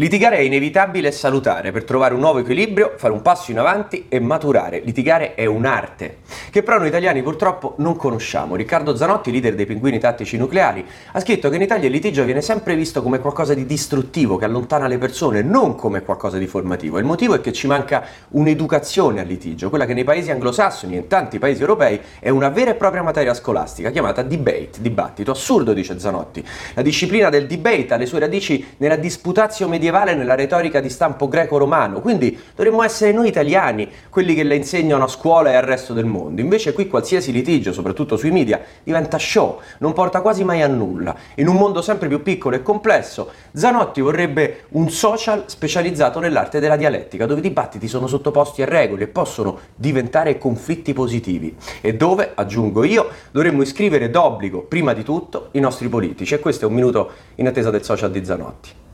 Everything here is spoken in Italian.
Litigare è inevitabile e salutare per trovare un nuovo equilibrio, fare un passo in avanti e maturare. Litigare è un'arte che però noi italiani purtroppo non conosciamo. Riccardo Zanotti, leader dei pinguini tattici nucleari, ha scritto che in Italia il litigio viene sempre visto come qualcosa di distruttivo, che allontana le persone, non come qualcosa di formativo. Il motivo è che ci manca un'educazione al litigio, quella che nei paesi anglosassoni e in tanti paesi europei è una vera e propria materia scolastica chiamata debate, dibattito. Assurdo, dice Zanotti. La disciplina del debate ha le sue radici nella disputatio medievale medievale nella retorica di stampo greco-romano, quindi dovremmo essere noi italiani quelli che le insegnano a scuola e al resto del mondo. Invece qui qualsiasi litigio, soprattutto sui media, diventa show, non porta quasi mai a nulla. In un mondo sempre più piccolo e complesso, Zanotti vorrebbe un social specializzato nell'arte della dialettica, dove i dibattiti sono sottoposti a regole e possono diventare conflitti positivi e dove, aggiungo io, dovremmo iscrivere d'obbligo, prima di tutto, i nostri politici. E questo è un minuto in attesa del social di Zanotti.